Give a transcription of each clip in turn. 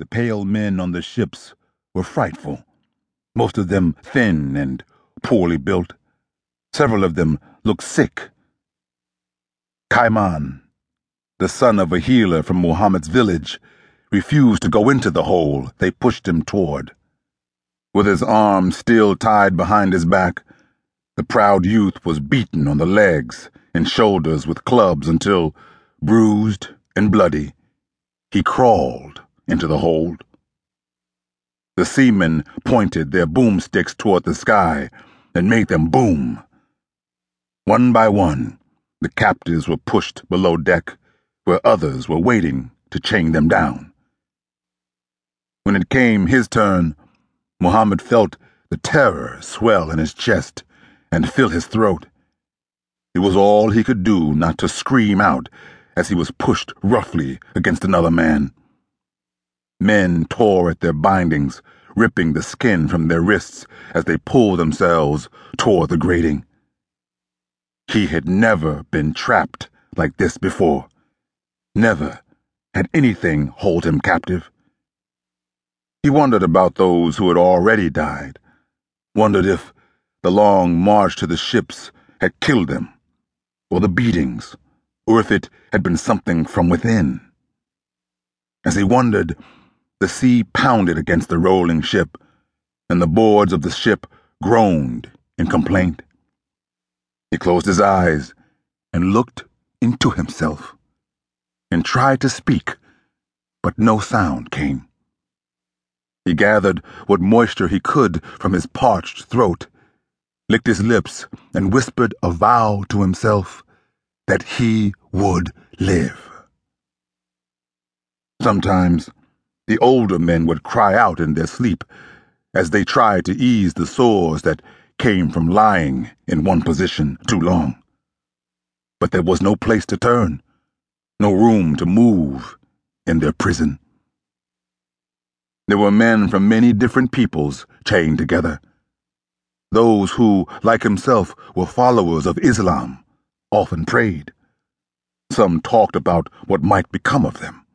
The pale men on the ships were frightful, most of them thin and poorly built. Several of them looked sick. Kaiman, the son of a healer from Muhammad's village, refused to go into the hole they pushed him toward. With his arms still tied behind his back, the proud youth was beaten on the legs and shoulders with clubs until, bruised and bloody, he crawled into the hold. The seamen pointed their boomsticks toward the sky and made them boom. One by one, the captives were pushed below deck, where others were waiting to chain them down. When it came his turn, Muhammad felt the terror swell in his chest and fill his throat. It was all he could do not to scream out as he was pushed roughly against another man. Men tore at their bindings, ripping the skin from their wrists as they pulled themselves toward the grating. He had never been trapped like this before. Never had anything hold him captive. He wondered about those who had already died, wondered if the long march to the ships had killed them, or the beatings, or if it had been something from within. As he wondered, the sea pounded against the rolling ship, and the boards of the ship groaned in complaint. He closed his eyes and looked into himself, and tried to speak, but no sound came. He gathered what moisture he could from his parched throat licked his lips, and whispered a vow to himself that he would live. Sometimes the older men would cry out in their sleep as they tried to ease the sores that came from lying in one position too long. But there was no place to turn, no room to move in their prison. There were men from many different peoples chained together those who, like himself, were followers of Islam, often prayed. Some talked about what might become of them.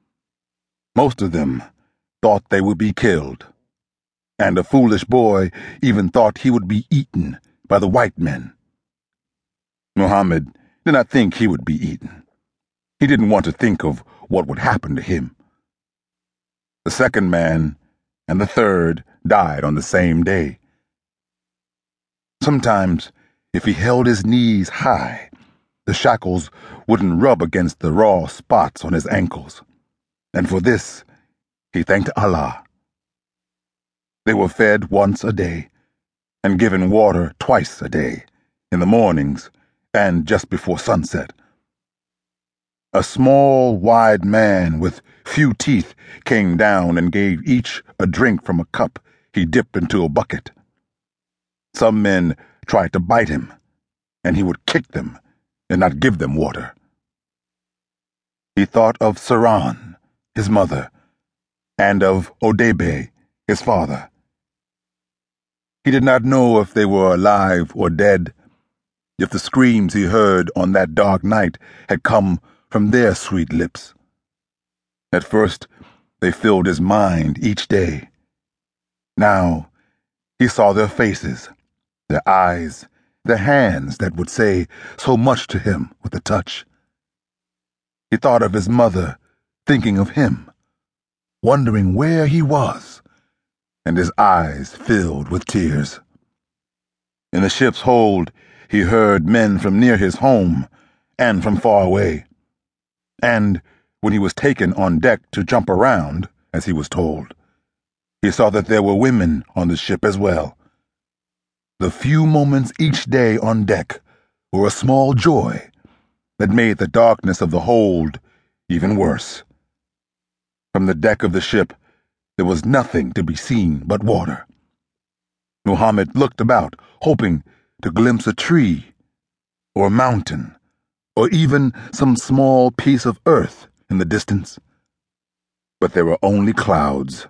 Most of them thought they would be killed. And a foolish boy even thought he would be eaten by the white men. Muhammad did not think he would be eaten. He didn't want to think of what would happen to him. The second man and the third died on the same day. Sometimes, if he held his knees high, the shackles wouldn't rub against the raw spots on his ankles. And for this, he thanked Allah. They were fed once a day and given water twice a day, in the mornings and just before sunset. A small, wide man with few teeth came down and gave each a drink from a cup he dipped into a bucket. Some men tried to bite him, and he would kick them and not give them water. He thought of Saran, his mother, and of Odebe, his father. He did not know if they were alive or dead, if the screams he heard on that dark night had come from their sweet lips. At first, they filled his mind each day. Now, he saw their faces their eyes, their hands that would say so much to him with a touch. He thought of his mother, thinking of him, wondering where he was, and his eyes filled with tears. In the ship's hold, he heard men from near his home and from far away. And when he was taken on deck to jump around, as he was told, he saw that there were women on the ship as well the few moments each day on deck were a small joy that made the darkness of the hold even worse. From the deck of the ship, there was nothing to be seen but water. Muhammad looked about, hoping to glimpse a tree, or a mountain, or even some small piece of earth in the distance. But there were only clouds,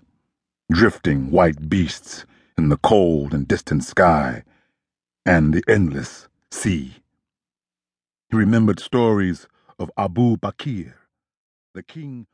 drifting white beasts in the cold and distant sky and the endless sea. He remembered stories of Abu Bakr, the king